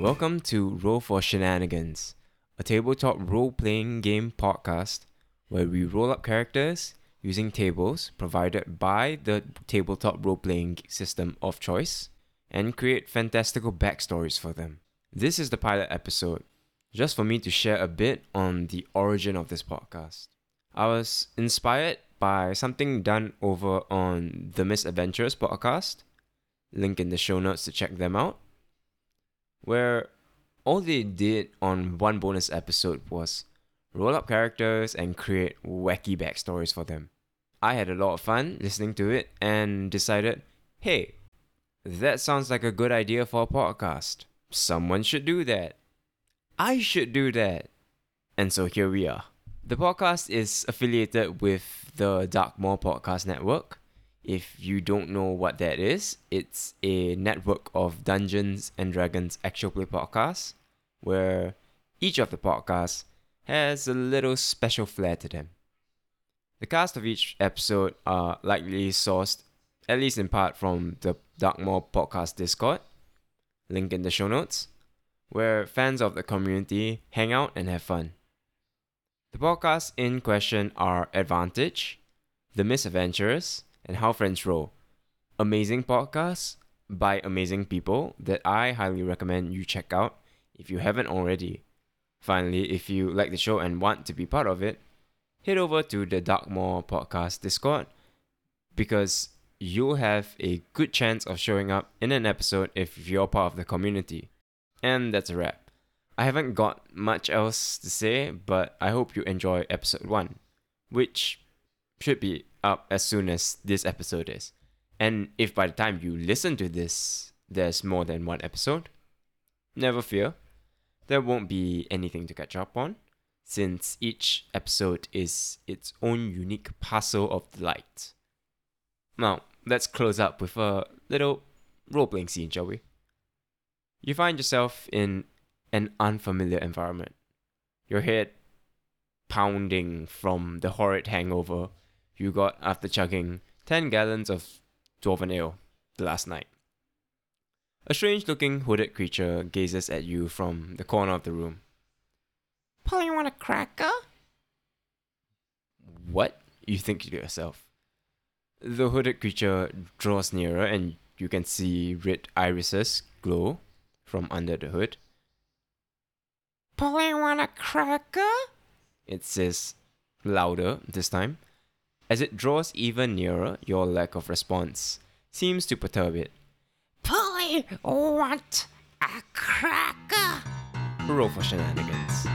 Welcome to Roll for Shenanigans, a tabletop role playing game podcast where we roll up characters using tables provided by the tabletop role playing system of choice and create fantastical backstories for them. This is the pilot episode, just for me to share a bit on the origin of this podcast. I was inspired by something done over on the Misadventures podcast, link in the show notes to check them out, where all they did on one bonus episode was roll up characters and create wacky backstories for them. I had a lot of fun listening to it and decided, hey, that sounds like a good idea for a podcast. Someone should do that. I should do that. And so here we are. The podcast is affiliated with the Darkmoor Podcast Network. If you don't know what that is, it's a network of Dungeons and Dragons actual play podcasts where each of the podcasts has a little special flair to them. The cast of each episode are likely sourced, at least in part, from the Darkmoor Podcast Discord, link in the show notes, where fans of the community hang out and have fun. The podcasts in question are Advantage, The Misadventures, and How Friends Roll. Amazing podcasts by amazing people that I highly recommend you check out if you haven't already. Finally, if you like the show and want to be part of it, head over to the Darkmoor Podcast Discord because you'll have a good chance of showing up in an episode if you're part of the community. And that's a wrap. I haven't got much else to say, but I hope you enjoy episode 1, which should be up as soon as this episode is. And if by the time you listen to this, there's more than one episode, never fear, there won't be anything to catch up on, since each episode is its own unique parcel of delight. Now, let's close up with a little role playing scene, shall we? You find yourself in an unfamiliar environment. Your head pounding from the horrid hangover you got after chugging 10 gallons of dwarven ale the last night. A strange looking hooded creature gazes at you from the corner of the room. Polly, want a cracker? What? You think to yourself. The hooded creature draws nearer and you can see red irises glow from under the hood. Polly, want a cracker? It says louder this time. As it draws even nearer, your lack of response seems to perturb it. Polly, want a cracker? Roll for shenanigans.